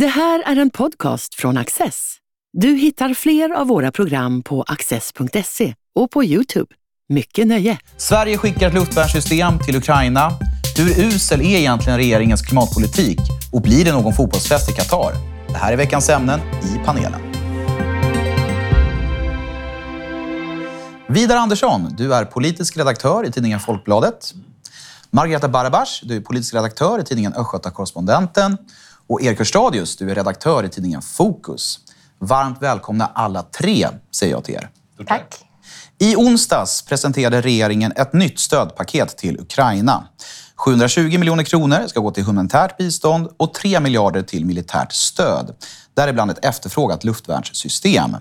Det här är en podcast från Access. Du hittar fler av våra program på access.se och på Youtube. Mycket nöje! Sverige skickar ett luftvärnssystem till Ukraina. Hur usel är egentligen regeringens klimatpolitik? Och blir det någon fotbollsfest i Qatar? Det här är veckans ämnen i panelen. Vidar Andersson, du är politisk redaktör i tidningen Folkbladet. Margareta Barabash, du är politisk redaktör i tidningen Östgöta-Correspondenten. Och Erik Hörstadius, du är redaktör i tidningen Fokus. Varmt välkomna alla tre, säger jag till er. Tack. I onsdags presenterade regeringen ett nytt stödpaket till Ukraina. 720 miljoner kronor ska gå till humanitärt bistånd och 3 miljarder till militärt stöd. Däribland ett efterfrågat luftvärnssystem.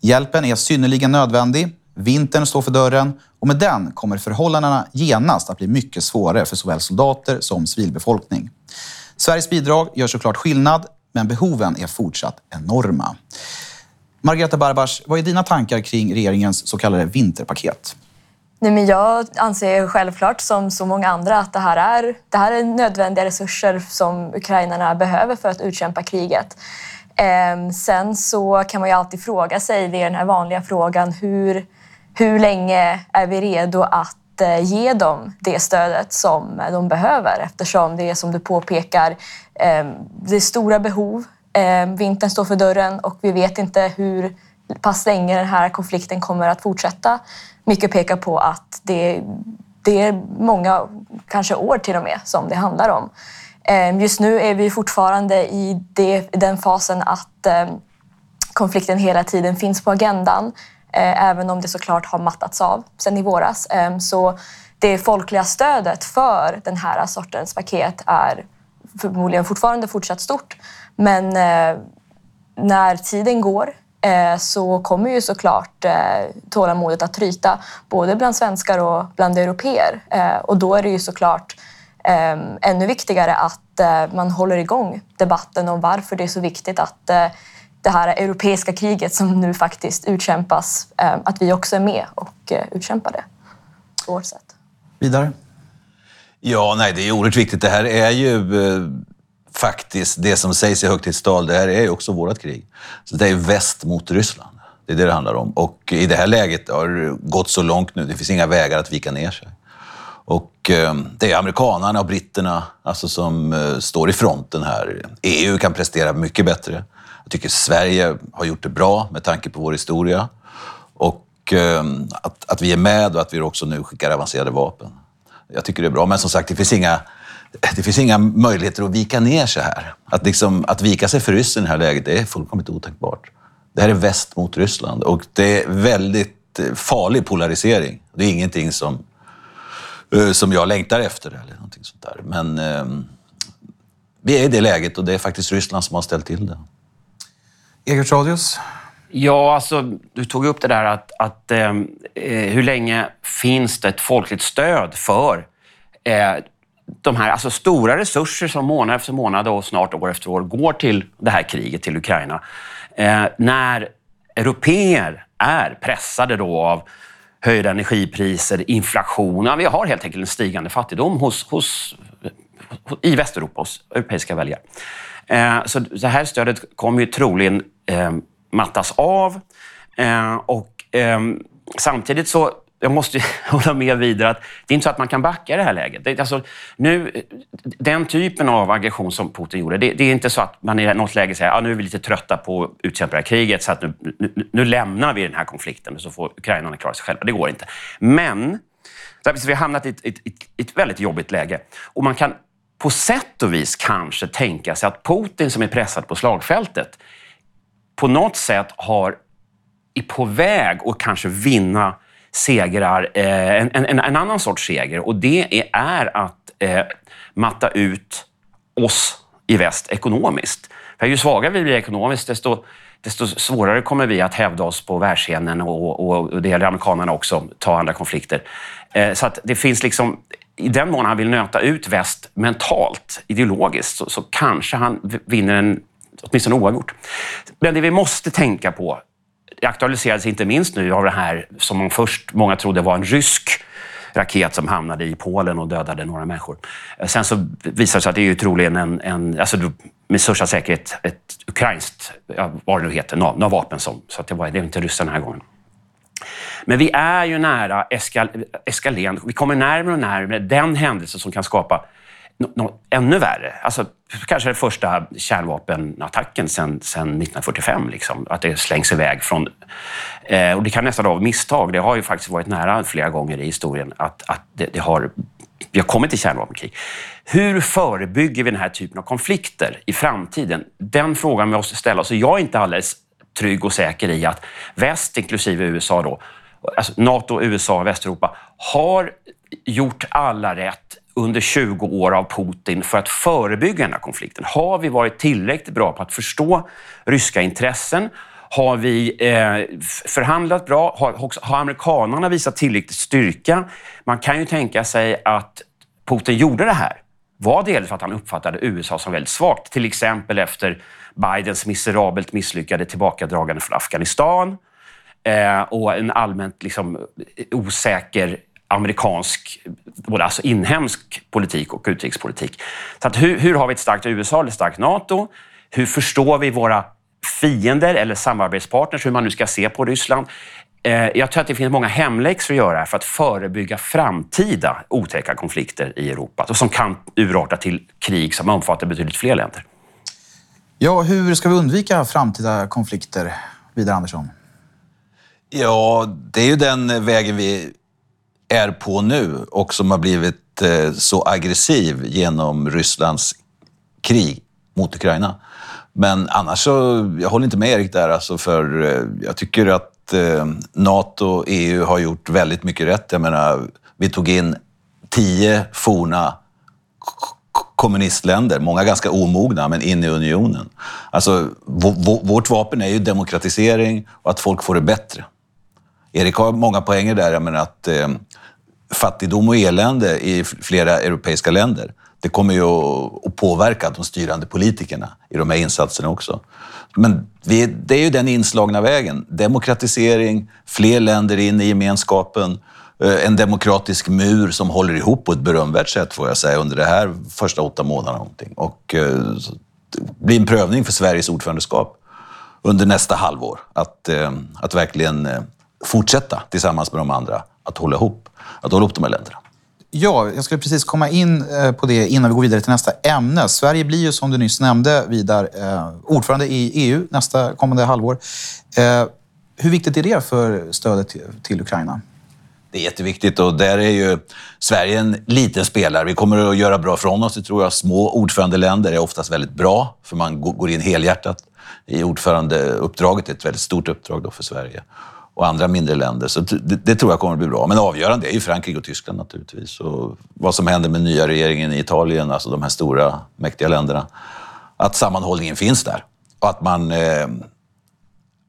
Hjälpen är synnerligen nödvändig. Vintern står för dörren och med den kommer förhållandena genast att bli mycket svårare för såväl soldater som civilbefolkning. Sveriges bidrag gör såklart skillnad, men behoven är fortsatt enorma. Margareta Barbars, vad är dina tankar kring regeringens så kallade vinterpaket? Nej, men jag anser självklart som så många andra att det här, är, det här är nödvändiga resurser som ukrainarna behöver för att utkämpa kriget. Ehm, sen så kan man ju alltid fråga sig, det är den här vanliga frågan, hur, hur länge är vi redo att ge dem det stödet som de behöver eftersom det är som du påpekar, ehm, det är stora behov. Ehm, vintern står för dörren och vi vet inte hur pass länge den här konflikten kommer att fortsätta. Mycket pekar på att det, det är många, kanske år till och med, som det handlar om. Ehm, just nu är vi fortfarande i det, den fasen att konflikten hela tiden finns på agendan. Eh, även om det såklart har mattats av sen i våras. Ehm, så det folkliga stödet för den här sortens paket är förmodligen fortfarande fortsatt stort. Men eh, när tiden går eh, så kommer ju såklart tålamodet att tryta både bland svenskar och bland europeer. Och då är det ju såklart ehm, ännu viktigare att man håller igång debatten om varför det är så viktigt att det här europeiska kriget som nu faktiskt utkämpas, eh, att vi också är med och eh, utkämpar det på vårt sätt. Vidare? Ja, nej, det är oerhört viktigt. Det här är ju eh, faktiskt det som sägs i högtidstal. Det här är ju också vårt krig. Så det är väst mot Ryssland. Det är det det handlar om. Och i det här läget har det gått så långt nu. Det finns inga vägar att vika ner sig. Och eh, det är amerikanerna och britterna alltså, som eh, står i fronten här. EU kan prestera mycket bättre. Jag tycker Sverige har gjort det bra med tanke på vår historia. Och ehm, att, att vi är med och att vi också nu skickar avancerade vapen. Jag tycker det är bra. Men som sagt, det finns inga, det finns inga möjligheter att vika ner sig här. Att, liksom, att vika sig för ryssen i det här läget, det är fullkomligt otänkbart. Det här är väst mot Ryssland och det är väldigt eh, farlig polarisering. Det är ingenting som, eh, som jag längtar efter eller någonting sånt där. Men eh, vi är i det läget och det är faktiskt Ryssland som har ställt till det. Egert Radius? Ja, alltså, du tog upp det där att, att ehm, eh, hur länge finns det ett folkligt stöd för eh, de här alltså stora resurser som månad efter månad och snart år efter år går till det här kriget, till Ukraina. Eh, när europeer är pressade då av höjda energipriser, inflation. Ja, vi har helt enkelt en stigande fattigdom hos, hos, i Västeuropa, hos europeiska väljare. Eh, så det här stödet kommer ju troligen eh, mattas av. Eh, och ehm, samtidigt så jag måste hålla med vidare att det är inte så att man kan backa i det här läget. Det, alltså, nu, den typen av aggression som Putin gjorde, det, det, är inte så att man i något läge säger att ah, nu är vi lite trötta på att utkämpa det här kriget så att nu, nu, nu lämnar vi den här konflikten så får ukrainarna klara sig själva. Det går inte. Men vi har hamnat i ett, ett, ett, ett väldigt jobbigt läge och man kan på sätt och vis kanske tänka sig att Putin som är pressad på slagfältet på något sätt har, är på väg att kanske vinna segrar, eh, en, en, en, annan sorts seger. Och det är, att eh, matta ut oss i väst ekonomiskt. För ju svagare vi blir ekonomiskt, desto, desto svårare kommer vi att hävda oss på världsscenen och, och, och det gäller amerikanerna också, ta andra konflikter. Eh, så att det finns liksom i den mån han vill nöta ut väst mentalt, ideologiskt, så, så kanske han vinner en, åtminstone oavgjort. Men det vi måste tänka på, det aktualiserades inte minst nu av det här som man först många trodde var en rysk raket som hamnade i Polen och dödade några människor. Sen så visade det sig att det är ju troligen en... en alltså med största säkerhet ett ukrainskt, ja, vad det nu heter, några vapen som, så att det, var, det är inte ryssen den här gången. Men vi är ju nära eskal, eskalerande, vi kommer närmare och närmare den händelse som kan skapa något ännu värre. Alltså, kanske den första kärnvapenattacken sedan 1945. Liksom, att det slängs iväg från... Eh, och det kan nästan vara av misstag. Det har ju faktiskt varit nära flera gånger i historien att, att det, det har, vi har kommit till kärnvapenkrig. Hur förebygger vi den här typen av konflikter i framtiden? Den frågan vi måste ställa oss. Jag är inte alldeles trygg och säker i att väst, inklusive USA, då, alltså NATO, USA och Västeuropa, har gjort alla rätt under 20 år av Putin för att förebygga den här konflikten? Har vi varit tillräckligt bra på att förstå ryska intressen? Har vi eh, förhandlat bra? Har, har amerikanerna visat tillräcklig styrka? Man kan ju tänka sig att Putin gjorde det här var delvis för att han uppfattade USA som väldigt svagt. Till exempel efter Bidens miserabelt misslyckade tillbakadragande från Afghanistan eh, och en allmänt liksom, osäker amerikansk, både alltså inhemsk politik och utrikespolitik. Så att hur, hur har vi ett starkt USA eller ett starkt NATO? Hur förstår vi våra fiender eller samarbetspartners, hur man nu ska se på Ryssland? Eh, jag tror att det finns många hemläxor att göra för att förebygga framtida otäcka konflikter i Europa som kan urarta till krig som omfattar betydligt fler länder. Ja, hur ska vi undvika framtida konflikter, Vidar Andersson? Ja, det är ju den vägen vi är på nu och som har blivit eh, så aggressiv genom Rysslands krig mot Ukraina. Men annars så, jag håller inte med Erik där alltså för eh, jag tycker att eh, NATO och EU har gjort väldigt mycket rätt. Jag menar, vi tog in tio forna kommunistländer, många ganska omogna, men in i unionen. Alltså, vårt vapen är ju demokratisering och att folk får det bättre. Erik har många poänger där. Jag menar att eh, fattigdom och elände i flera europeiska länder, det kommer ju att påverka de styrande politikerna i de här insatserna också. Men vi, det är ju den inslagna vägen. Demokratisering, fler länder in i gemenskapen, Eh, en demokratisk mur som håller ihop på ett berömvärt sätt får jag säga under de här första åtta månaderna. Någonting. Och eh, det blir en prövning för Sveriges ordförandeskap under nästa halvår. Att, eh, att verkligen fortsätta tillsammans med de andra att hålla ihop, att hålla ihop de här länderna. Ja, jag skulle precis komma in på det innan vi går vidare till nästa ämne. Sverige blir ju som du nyss nämnde, Vidar, ordförande i EU nästa kommande halvår. Hur viktigt är det för stödet till Ukraina? Det är jätteviktigt och där är ju Sverige en liten spelare. Vi kommer att göra bra från oss, det tror jag. Små ordförandeländer är oftast väldigt bra, för man går in helhjärtat i ordförandeuppdraget. Det är ett väldigt stort uppdrag då för Sverige och andra mindre länder. Så det, det, tror jag kommer att bli bra. Men avgörande är ju Frankrike och Tyskland naturligtvis. Och vad som händer med nya regeringen i Italien, alltså de här stora mäktiga länderna. Att sammanhållningen finns där och att man eh,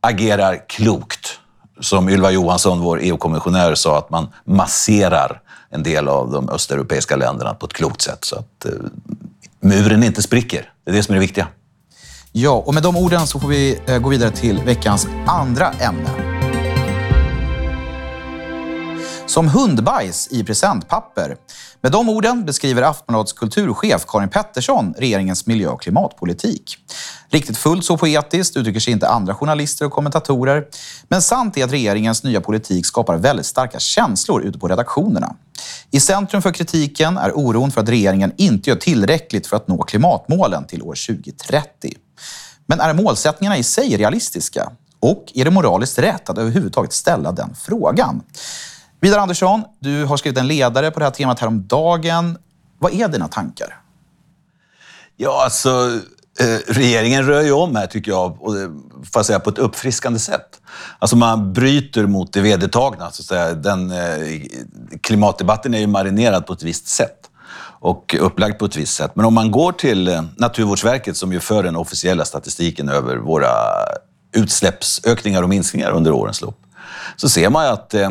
agerar klokt. Som Ylva Johansson, vår EU-kommissionär, sa att man masserar en del av de östeuropeiska länderna på ett klokt sätt så att eh, muren inte spricker. Det är det som är det viktiga. Ja, och med de orden så får vi eh, gå vidare till veckans andra ämne som hundbajs i presentpapper. Med de orden beskriver Aftonbladets kulturchef Karin Pettersson regeringens miljö och klimatpolitik. Riktigt fullt så poetiskt uttrycker sig inte andra journalister och kommentatorer. Men sant är att regeringens nya politik skapar väldigt starka känslor ute på redaktionerna. I centrum för kritiken är oron för att regeringen inte gör tillräckligt för att nå klimatmålen till år 2030. Men är målsättningarna i sig realistiska? Och är det moraliskt rätt att överhuvudtaget ställa den frågan? Vidar Andersson, du har skrivit en ledare på det här temat häromdagen. Vad är dina tankar? Ja, alltså eh, regeringen rör ju om här tycker jag, och, eh, får säga, på ett uppfriskande sätt. Alltså man bryter mot det vedertagna. Så att säga. Den, eh, klimatdebatten är ju marinerad på ett visst sätt och upplagd på ett visst sätt. Men om man går till eh, Naturvårdsverket som ju för den officiella statistiken över våra utsläppsökningar och minskningar under årens lopp, så ser man ju att eh,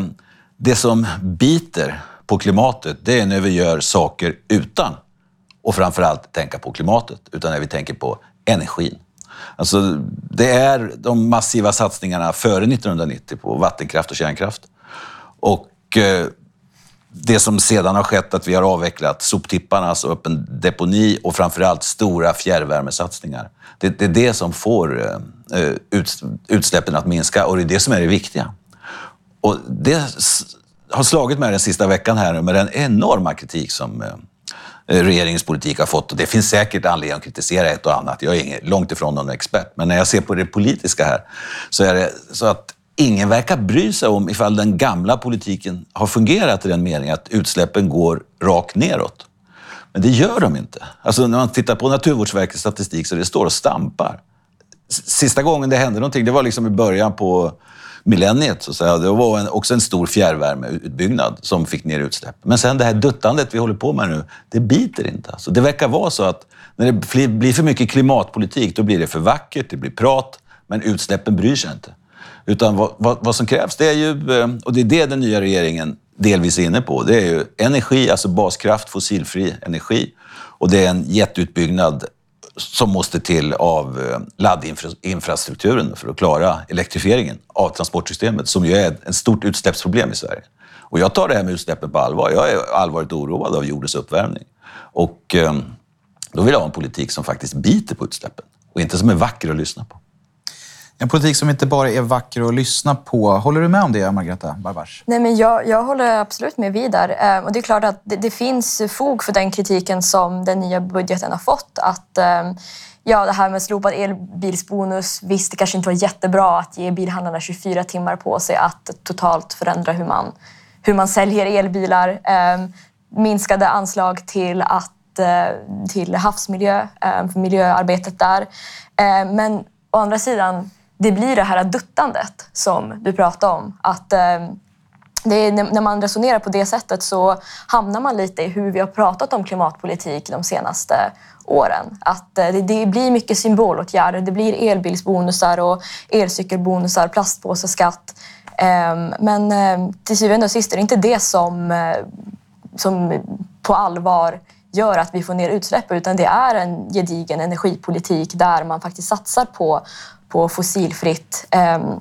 det som biter på klimatet, det är när vi gör saker utan och framförallt tänka på klimatet, utan när vi tänker på energin. Alltså, det är de massiva satsningarna före 1990 på vattenkraft och kärnkraft. Och eh, det som sedan har skett att vi har avvecklat soptipparna, alltså öppen deponi och framförallt stora fjärrvärmesatsningar. Det, det är det som får eh, eh utsläppen att minska och det är det som är det viktiga. Och det har slagit mig den sista veckan här med den enorma kritik som eh, eh, regeringens politik har fått. Och det finns säkert anledning att kritisera ett och annat. Jag är långt ifrån någon expert. Men när jag ser på det politiska här så är det så att ingen verkar bry sig om ifall den gamla politiken har fungerat i den meningen att utsläppen går rakt neråt. Men det gör de inte. Alltså när man tittar på Naturvårdsverkets statistik så det står och stampar. Sista gången det hände någonting, det var liksom i början på millenniet. Så att säga. Det var en, också en stor fjärrvärmeutbyggnad som fick ner utsläpp. Men sen det här duttandet vi håller på med nu, det biter inte. Alltså det verkar vara så att när det blir för mycket klimatpolitik, då blir det för vackert, det blir prat, men utsläppen bryr sig inte. Utan vad, vad, vad som krävs, det är ju, eh, och det är det den nya regeringen delvis är inne på, det är ju energi, alltså baskraft, fossilfri energi. Och det är en jätteutbyggnad som måste till av eh, laddinfrastrukturen för att klara elektrifieringen av transportsystemet, som ju är ett stort utsläppsproblem i Sverige. Och jag tar det här med utsläppen på allvar. Jag är allvarligt oroad av jordens uppvärmning. Och ehm, då vill jag ha en politik som faktiskt biter på utsläppen och inte som är vacker att lyssna på. En politik som inte bara är vacker att lyssna på. Håller du med om det, Margareta Barbars? Nej, men jag, jag håller absolut med Vidar. Eh, och det är klart att det, det, finns fog för den kritiken som den nya budgeten har fått. Att eh, ja, det här med slopad elbilsbonus, visst, det kanske inte var jättebra att ge bilhandlarna 24 timmar på sig att totalt förändra hur man, hur man säljer elbilar. Ehm, minskade anslag till att eh, till havsmiljö, ehm, för miljöarbetet där. Ehm, men å andra sidan, det blir det här duttandet som du pratade om. Att, eh, är, när man resonerar på det sättet så hamnar man lite i hur vi har pratat om klimatpolitik de senaste åren. Att eh, det, det blir mycket symbolåtgärder. Det blir elbilsbonusar och elcykelbonusar, plastpåseskatt. Eh, men eh, till syvende och sist är det inte det som, eh, som på allvar gör att vi får ner utsläpp utan det är en gedigen energipolitik där man faktiskt satsar på på fossilfritt. Ehm,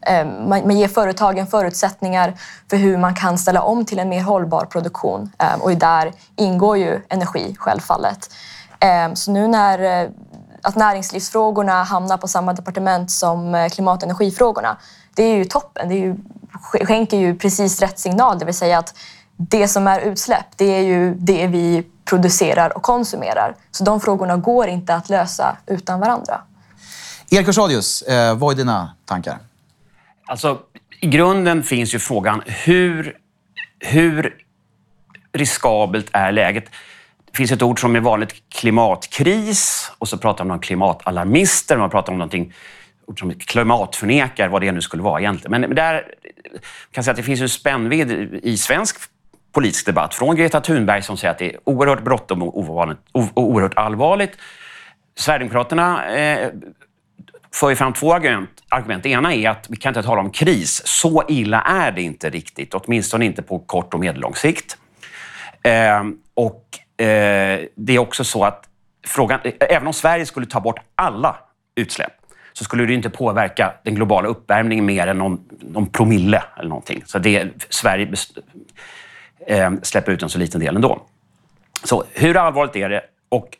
ehm, man ger företagen förutsättningar för hur man kan ställa om till en mer hållbar produktion ehm, och där ingår ju energi självfallet. Så nu när eh, att näringslivsfrågorna hamnar på samma departement som eh, klimat och energifrågorna, det är ju toppen. Det är ju, skänker ju precis rätt signal, det vill säga att det som är utsläpp, det är ju det vi producerar och konsumerar. Så de frågorna går inte att lösa utan varandra. Erik Kursadius, eh, vad är dina tankar? Alltså, I grunden finns ju frågan hur, hur riskabelt är läget? Det finns ett ord som är vanligt, klimatkris, och så pratar man om klimatalarmister, man pratar om någonting ord som klimatförnekar, vad det nu skulle vara egentligen. Men där kan jag säga att det finns en spännvidd i svensk politisk debatt. Från Greta Thunberg som säger att det är oerhört bråttom och oerhört allvarligt. Sverigedemokraterna eh, för fram två argument. Det ena är att vi kan inte tala om kris. Så illa är det inte riktigt, åtminstone inte på kort och medellång sikt. Eh, och eh, det är också så att frågan, eh, även om Sverige skulle ta bort alla utsläpp så skulle det inte påverka den globala uppvärmningen mer än någon, någon promille eller någonting. Så det, Sverige eh, släpper ut en så liten del ändå. Så hur allvarligt är det? Och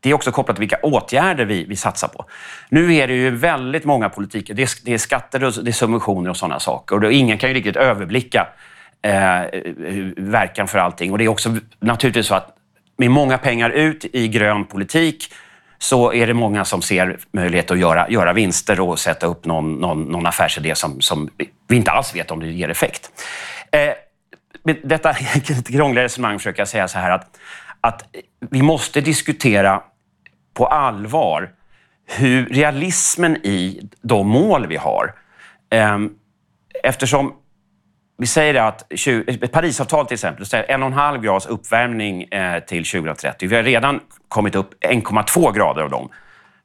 det är också kopplat till vilka åtgärder vi, vi satsar på. Nu är det ju väldigt många politiker. Det är, det är skatter och det är subventioner och sådana saker. Och då, ingen kan ju riktigt överblicka eh, verkan för allting. Och det är också naturligtvis så att med många pengar ut i grön politik så är det många som ser möjlighet att göra, göra vinster och sätta upp någon, någon, någon affärsidé som, som vi inte alls vet om det ger effekt. Eh, detta lite krångliga resonemang försöker jag säga så här att, att vi måste diskutera på allvar hur realismen i de mål vi har. Ehm, eftersom vi säger att Parisavtalet till exempel, säger en och en halv grads uppvärmning eh, till 2030. Vi har redan kommit upp 1,2 grader av dem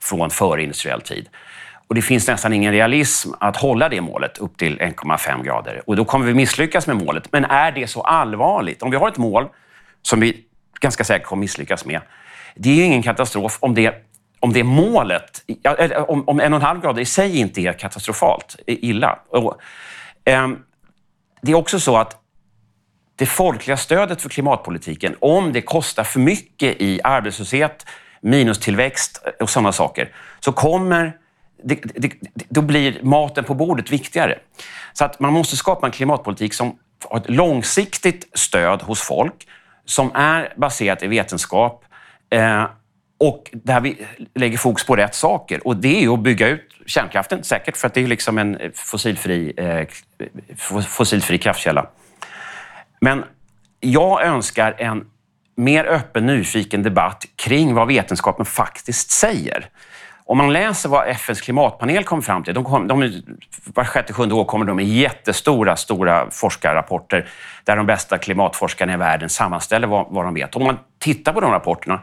från förindustriell tid. Och det finns nästan ingen realism att hålla det målet upp till 1,5 grader. Och då kommer vi misslyckas med målet. Men är det så allvarligt? Om vi har ett mål som vi ganska säkert kommer misslyckas med, det är ju ingen katastrof om det, om det målet, om, om en och en halv grad i sig inte är katastrofalt illa. Och, eh, det är också så att det folkliga stödet för klimatpolitiken, om det kostar för mycket i arbetslöshet, minustillväxt och sådana saker, så kommer det, det, då blir maten på bordet viktigare. Så att man måste skapa en klimatpolitik som har ett långsiktigt stöd hos folk, som är baserat i vetenskap eh, och där vi lägger fokus på rätt saker. Och det är att bygga ut kärnkraften, säkert, för att det är liksom en fossilfri, eh, fossilfri kraftkälla. Men jag önskar en mer öppen, nyfiken debatt kring vad vetenskapen faktiskt säger. Om man läser vad FNs klimatpanel kom fram till, de kom, de, var sjätte, sjunde år kommer de med jättestora stora forskarrapporter där de bästa klimatforskarna i världen sammanställer vad, vad de vet. Om man tittar på de rapporterna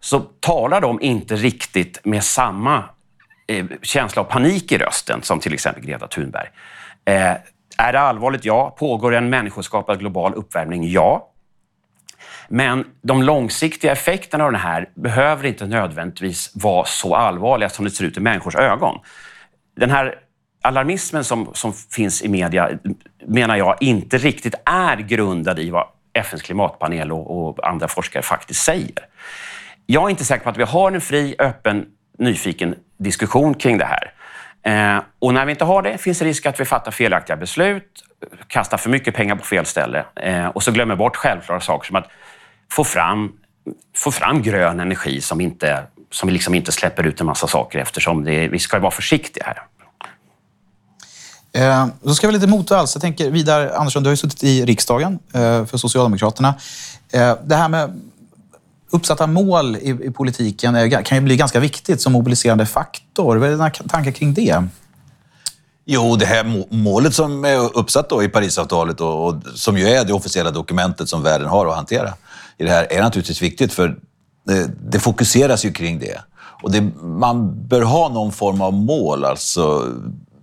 så talar de inte riktigt med samma eh, känsla av panik i rösten som till exempel Greta Thunberg. Eh, är det allvarligt? Ja. Pågår en människoskapad global uppvärmning? Ja. Men de långsiktiga effekterna av det här behöver inte nödvändigtvis vara så allvarliga som det ser ut i människors ögon. Den här alarmismen som, som finns i media menar jag inte riktigt är grundad i vad FNs klimatpanel och, och andra forskare faktiskt säger. Jag är inte säker på att vi har en fri, öppen, nyfiken diskussion kring det här. Eh, och när vi inte har det finns det risk att vi fattar felaktiga beslut, kastar för mycket pengar på fel ställe eh, och så glömmer bort självklara saker som att få fram, få fram grön energi som, inte, som liksom inte släpper ut en massa saker eftersom det, vi ska vara försiktiga här. Eh, då ska vi lite motvalls. Jag tänker Vidar Andersson, du har ju suttit i riksdagen eh, för Socialdemokraterna. Eh, det här med uppsatta mål i, i politiken är, kan ju bli ganska viktigt som mobiliserande faktor. Vad är dina tankar kring det? Jo, det här målet som är uppsatt då i Parisavtalet och, och, som ju är det officiella dokumentet som världen har att hantera i det här är naturligtvis viktigt för det, det fokuseras ju kring det. Och det, man bör ha någon form av mål. Alltså,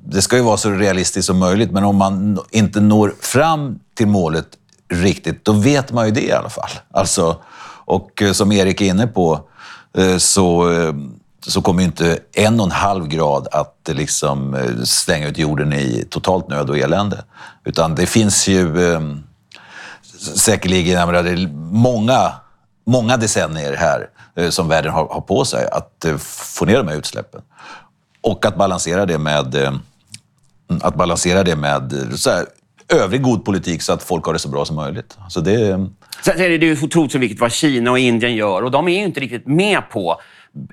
det ska ju vara så realistiskt som möjligt, men om man inte når fram till målet riktigt, då vet man ju det i alla fall. Alltså, och eh, som Erik är inne på, eh, så, så kommer ju inte en och en halv grad att liksom slänga ut jorden i totalt nöd och elände. Utan det finns ju säkerligen jag menar, det är många, många decennier här eh, som världen har, har på sig att eh, få ner de här utsläppen. Och att balansera det med, eh, att balansera det med så här, övrig god politik så att folk har det så bra som möjligt. Så det, Sen är det ju otroligt viktigt vad Kina och Indien gör och de är ju inte riktigt med på,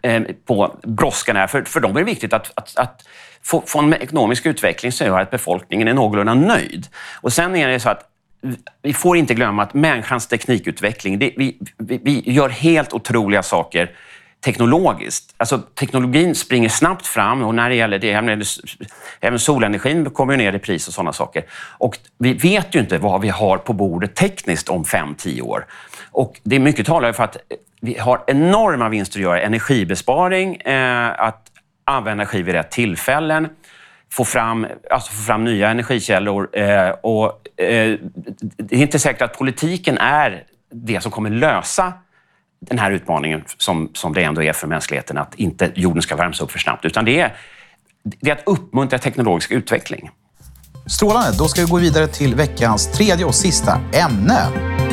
eh, på brådskan här. För, för dem är det viktigt att, att, att få, få en ekonomisk utveckling som gör att befolkningen är någorlunda nöjd. Och sen är det så att vi får inte glömma att människans teknikutveckling, det, vi, vi, vi gör helt otroliga saker teknologiskt. Alltså, teknologin springer snabbt fram och när det gäller det, även solenergin kommer ner i pris och sådana saker. Och vi vet ju inte vad vi har på bordet tekniskt om fem, tio år. Och det är mycket talar för att vi har enorma vinster att göra. Energibesparing, eh, att använda energi vid rätt tillfällen, få fram, alltså få fram nya energikällor. Eh, och, eh, det är inte säkert att politiken är det som kommer lösa den här utmaningen som, som det ändå är för mänskligheten, att inte jorden ska värmas upp för snabbt, utan det är, det är att uppmuntra teknologisk utveckling. Strålande, då ska vi gå vidare till veckans tredje och sista ämne.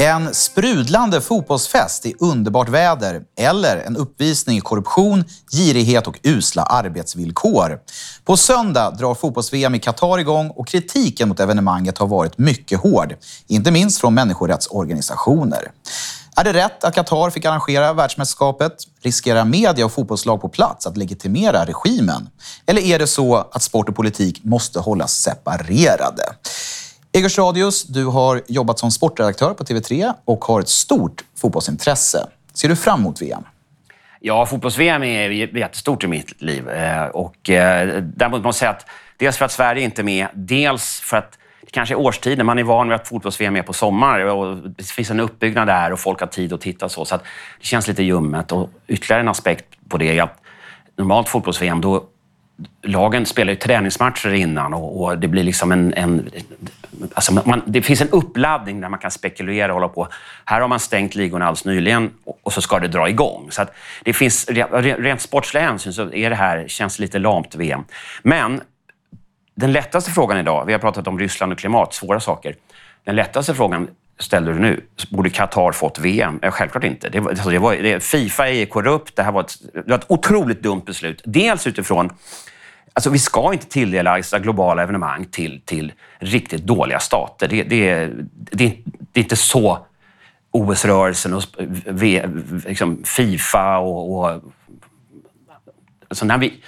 En sprudlande fotbollsfest i underbart väder eller en uppvisning i korruption, girighet och usla arbetsvillkor. På söndag drar fotbolls-VM i Qatar igång och kritiken mot evenemanget har varit mycket hård, inte minst från människorättsorganisationer. Är det rätt att Qatar fick arrangera världsmästerskapet? Riskerar media och fotbollslag på plats att legitimera regimen? Eller är det så att sport och politik måste hållas separerade? Egers Radius, du har jobbat som sportredaktör på TV3 och har ett stort fotbollsintresse. Ser du fram emot VM? Ja, fotbolls-VM är jättestort i mitt liv. Eh, och eh, däremot måste jag säga att dels för att Sverige inte är med, dels för att det kanske är årstiden. Man är van vid att fotbolls-VM är på sommar och det finns en uppbyggnad där och folk har tid att titta och så. Så att det känns lite ljummet. Och ytterligare en aspekt på det är att normalt fotbolls-VM, då lagen spelar ju träningsmatcher innan och, och det blir liksom en... en alltså man, det finns en uppladdning där man kan spekulera och hålla på. Här har man stängt ligorna alldeles nyligen och, och så ska det dra igång. Så att det finns, rent sportsliga hänsyn så är det här, känns lite lamt VM. Men den lättaste frågan idag, vi har pratat om Ryssland och klimat, svåra saker. Den lättaste frågan ställer du nu. Borde Qatar fått VM? Eh, självklart inte. Det var, alltså det var, det, Fifa är korrupt. Det här var ett, det var ett otroligt dumt beslut. Dels utifrån Alltså, vi ska inte tilldela globala evenemang till, till riktigt dåliga stater. Det, det, det, det är inte så OS-rörelsen och liksom Fifa och... och alltså när vi,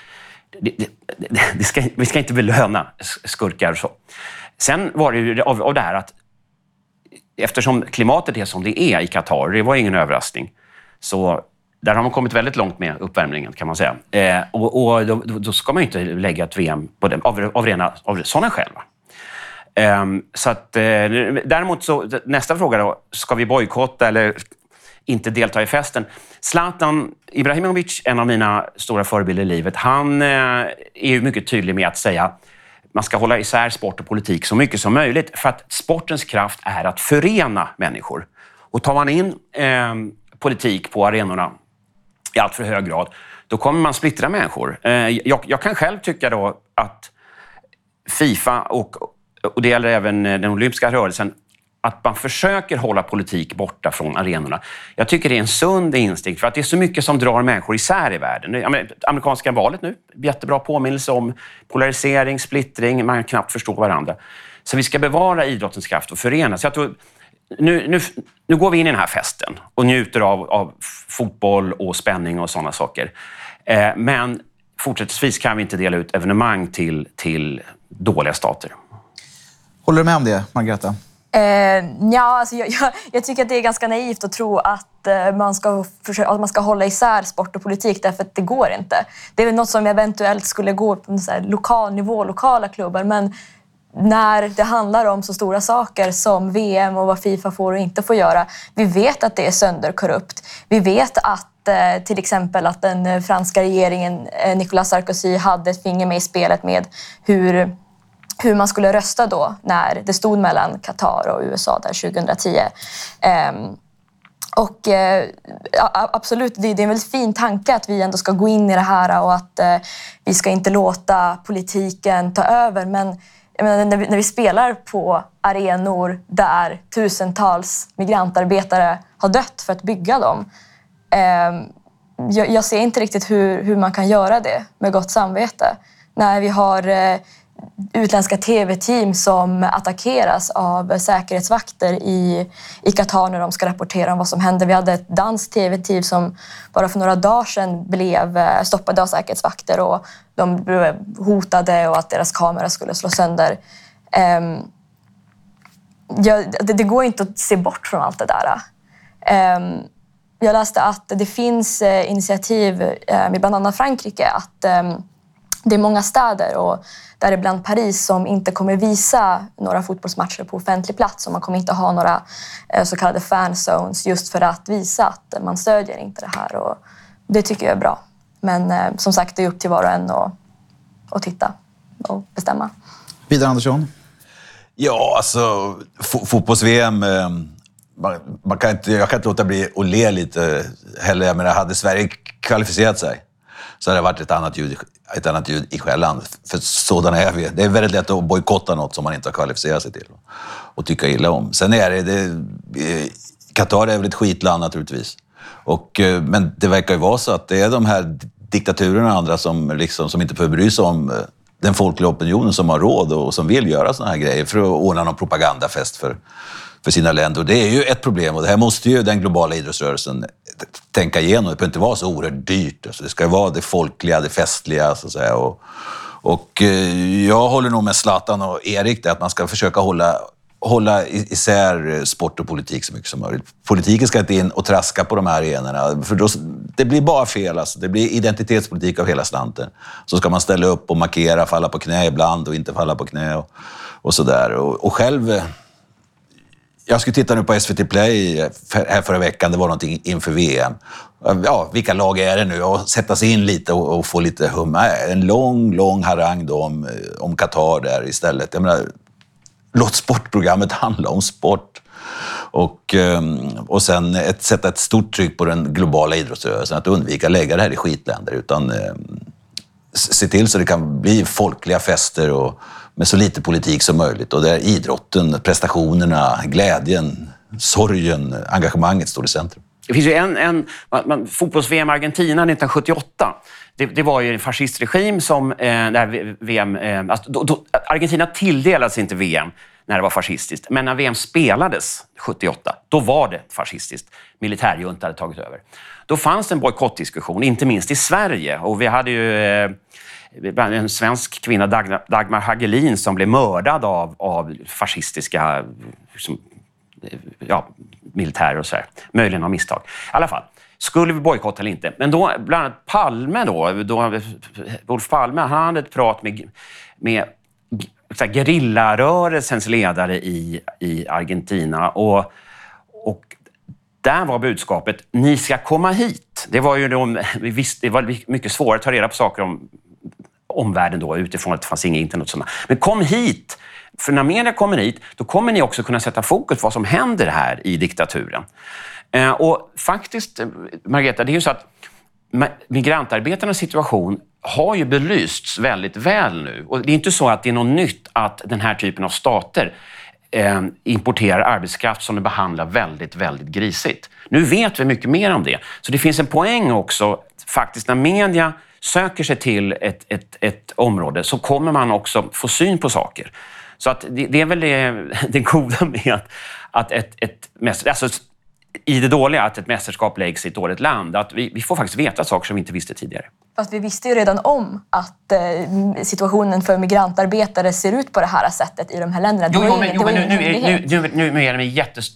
det, det, ska, vi ska inte belöna skurkar och så. Sen var det ju av, av det här att eftersom klimatet är som det är i Qatar, det var ingen överraskning, så där har man kommit väldigt långt med uppvärmningen kan man säga. Eh, och, och då, då, ska man ju inte lägga ett VM på det, av, av, rena, av sådana skäl. Eh, så att, eh, däremot så, nästa fråga då, ska vi bojkotta eller inte delta i festen? Zlatan Ibrahimovic, en av mina stora förebilder i livet, han eh, är ju mycket tydlig med att säga man ska hålla isär sport och politik så mycket som möjligt för att sportens kraft är att förena människor. Och tar man in eh, politik på arenorna i allt för hög grad, då kommer man splittra människor. Eh, jag, jag, kan själv tycka då att Fifa och, och det gäller även den olympiska rörelsen, att man försöker hålla politik borta från arenorna. Jag tycker det är en sund instinkt, för att det är så mycket som drar människor isär i världen. Amerikanska valet nu, jättebra påminnelse om polarisering, splittring, man kan knappt förstå varandra. Så vi ska bevara idrottens kraft och förenas. Jag tror, nu, nu, nu går vi in i den här festen och njuter av, av fotboll och spänning och sådana saker. Eh, men fortsättningsvis kan vi inte dela ut evenemang till, till dåliga stater. Håller du med om det, Margareta? Eh, ja, alltså jag, jag, jag, tycker att det är ganska naivt att tro att, eh, man ska försöka, att man ska hålla isär sport och politik, därför att det går inte. Det är väl något som eventuellt skulle gå på en så lokal nivå, lokala klubbar, men när det handlar om så stora saker som VM och vad Fifa får och inte får göra. Vi vet att det är sönderkorrupt. Vi vet att eh, till exempel att den franska regeringen, eh, Nicolas Sarkozy, hade ett finger med i spelet med hur hur man skulle rösta då när det stod mellan Qatar och USA där 2010. Um, ehm, och eh, absolut, det, är en väldigt fin tanke att vi ändå ska gå in i det här och att eh, vi ska inte låta politiken ta över. Men menar, när, vi, när vi spelar på arenor där tusentals migrantarbetare har dött för att bygga dem. Eh, jag, jag, ser inte riktigt hur, hur man kan göra det med gott samvete. När vi har eh, utländska tv-team som attackeras av säkerhetsvakter i, i Qatar när de ska rapportera om vad som händer. Vi hade ett danskt tv-team som bara för några dagar sedan blev eh, stoppade av säkerhetsvakter och de blev hotade och att deras kamera skulle slås sönder. Ehm, um, ja, det, det, går inte att se bort från allt det där. Um, jag läste att det finns eh, initiativ um, i bland annat Frankrike att det är många städer och däribland Paris som inte kommer visa några fotbollsmatcher på offentlig plats och man kommer inte ha några eh, så kallade fanzones just för att visa att man stödjer inte det här. Och det tycker jag är bra. Men eh, som sagt, det är upp till var och en att, att titta och bestämma. Vidar Andersson? Ja, alltså fotbolls-VM eh, man, man, kan inte, jag kan inte låta bli att le lite heller. Jag menar, hade Sverige kvalificerat sig så hade det varit ett annat ljud, ett annat ljud i skällan. För sådana är vi. Det är väldigt lätt att bojkotta något som man inte har kvalificerat sig till och tycka illa om. Sen är det... det eh, Qatar är väl ett skitland naturligtvis. Och, eh, men det verkar ju vara så att det är de här diktaturerna och andra som, liksom, som inte behöver bry sig om eh, den folkliga opinionen som har råd och som vill göra såna här grejer för att ordna någon propagandafest för, för sina länder. Och det är ju ett problem och det här måste ju den globala idrottsrörelsen tänka igenom. Det behöver inte vara så oerhört dyrt. Alltså det ska vara det folkliga, det festliga så att säga. Och, och eh, jag håller nog med Zlatan och Erik där, att man ska försöka hålla hålla isär sport och politik så mycket som möjligt. Politiken ska inte in och traska på de här arenorna, för då, det blir bara fel. Alltså. Det blir identitetspolitik av hela slanten. Så ska man ställa upp och markera, falla på knä ibland och inte falla på knä och, och sådär. Och, och själv eh, jag skulle titta nu på SVT Play här förra veckan. Det var någonting inför VM. Ja, vilka lag är det nu? Och sätta sig in lite och, och få lite hum. Äh, en lång, lång harang då om, eh, om Qatar där istället. Jag menar, låt sportprogrammet handla om sport. Och, ehm, och sen ett, sätta ett stort tryck på den globala idrottsrörelsen att undvika att lägga det här i skitländer. Utan ehm, se till så det kan bli folkliga fester och med så lite politik som möjligt. Och där idrotten, prestationerna, glädjen, sorgen, engagemanget står i centrum. Det finns ju en, en fotbolls-VM Argentina 1978. Det, det, var ju en fascistregim som... Eh, VM, eh, alltså, då, då, Argentina tilldelades inte VM när det var fascistiskt. Men när VM spelades 78, då var det fascistiskt. Militärjunta hade tagit över. Då fanns det en bojkottdiskussion, inte minst i Sverige. Och vi hade ju eh, en svensk kvinna, Dagmar Hagelin, som blev mördad av, av fascistiska liksom, ja, militärer och så här. Möjligen av misstag. I alla fall, skulle vi bojkotta eller inte? Men då, bland annat Palme då, då Olof Palme, han hade ett prat med, med gerillarörelsens ledare i, i Argentina. Och, och där var budskapet, ni ska komma hit. Det var ju de, vi visste, det var mycket svårare att ta reda på saker om omvärlden då, utifrån att det fanns inget internet. Och sådana. Men kom hit! För när media kommer hit, då kommer ni också kunna sätta fokus på vad som händer här i diktaturen. Eh, och faktiskt, eh, Margareta, det är ju så att migrantarbetarnas situation har ju belysts väldigt väl nu. Och det är inte så att det är något nytt att den här typen av stater eh, importerar arbetskraft som de behandlar väldigt, väldigt grisigt. Nu vet vi mycket mer om det. Så det finns en poäng också, faktiskt, när media söker sig till ett, ett, ett område så kommer man också få syn på saker. Så att det, det är väl det, det goda med att, att ett, ett alltså, i det dåliga, att ett mästerskap läggs i ett dåligt land. Att vi, vi får faktiskt veta saker som vi inte visste tidigare. Fast vi visste ju redan om att eh, situationen för migrantarbetare ser ut på det här sättet i de här länderna. Jo, jo, men, jo, men nu, nu, nu, nu, nu är det jättes,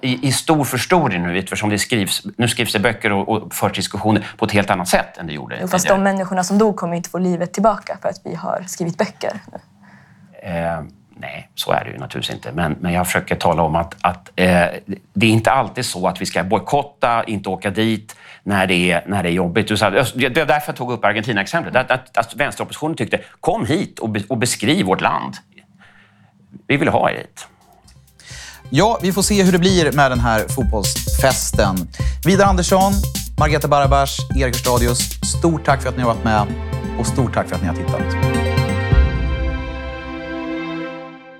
i, i stor förstoring nu eftersom det skrivs, nu skrivs det böcker och, och förs diskussioner på ett helt annat sätt än det gjorde jo, Fast de människorna som dog kommer inte få livet tillbaka för att vi har skrivit böcker. Eh, Nej, så är det ju naturligtvis inte. Men, men jag försöker tala om att, att eh, det är inte alltid så att vi ska bojkotta, inte åka dit när det är, när det är jobbigt. Det var därför jag tog upp Argentina-exemplet. Att, att, att vänsteroppositionen tyckte, kom hit och, be, och beskriv vårt land. Vi vill ha er hit. Ja, vi får se hur det blir med den här fotbollsfesten. Vidar Andersson, Margareta Barabas, Erik Stadius, stort tack för att ni har varit med och stort tack för att ni har tittat.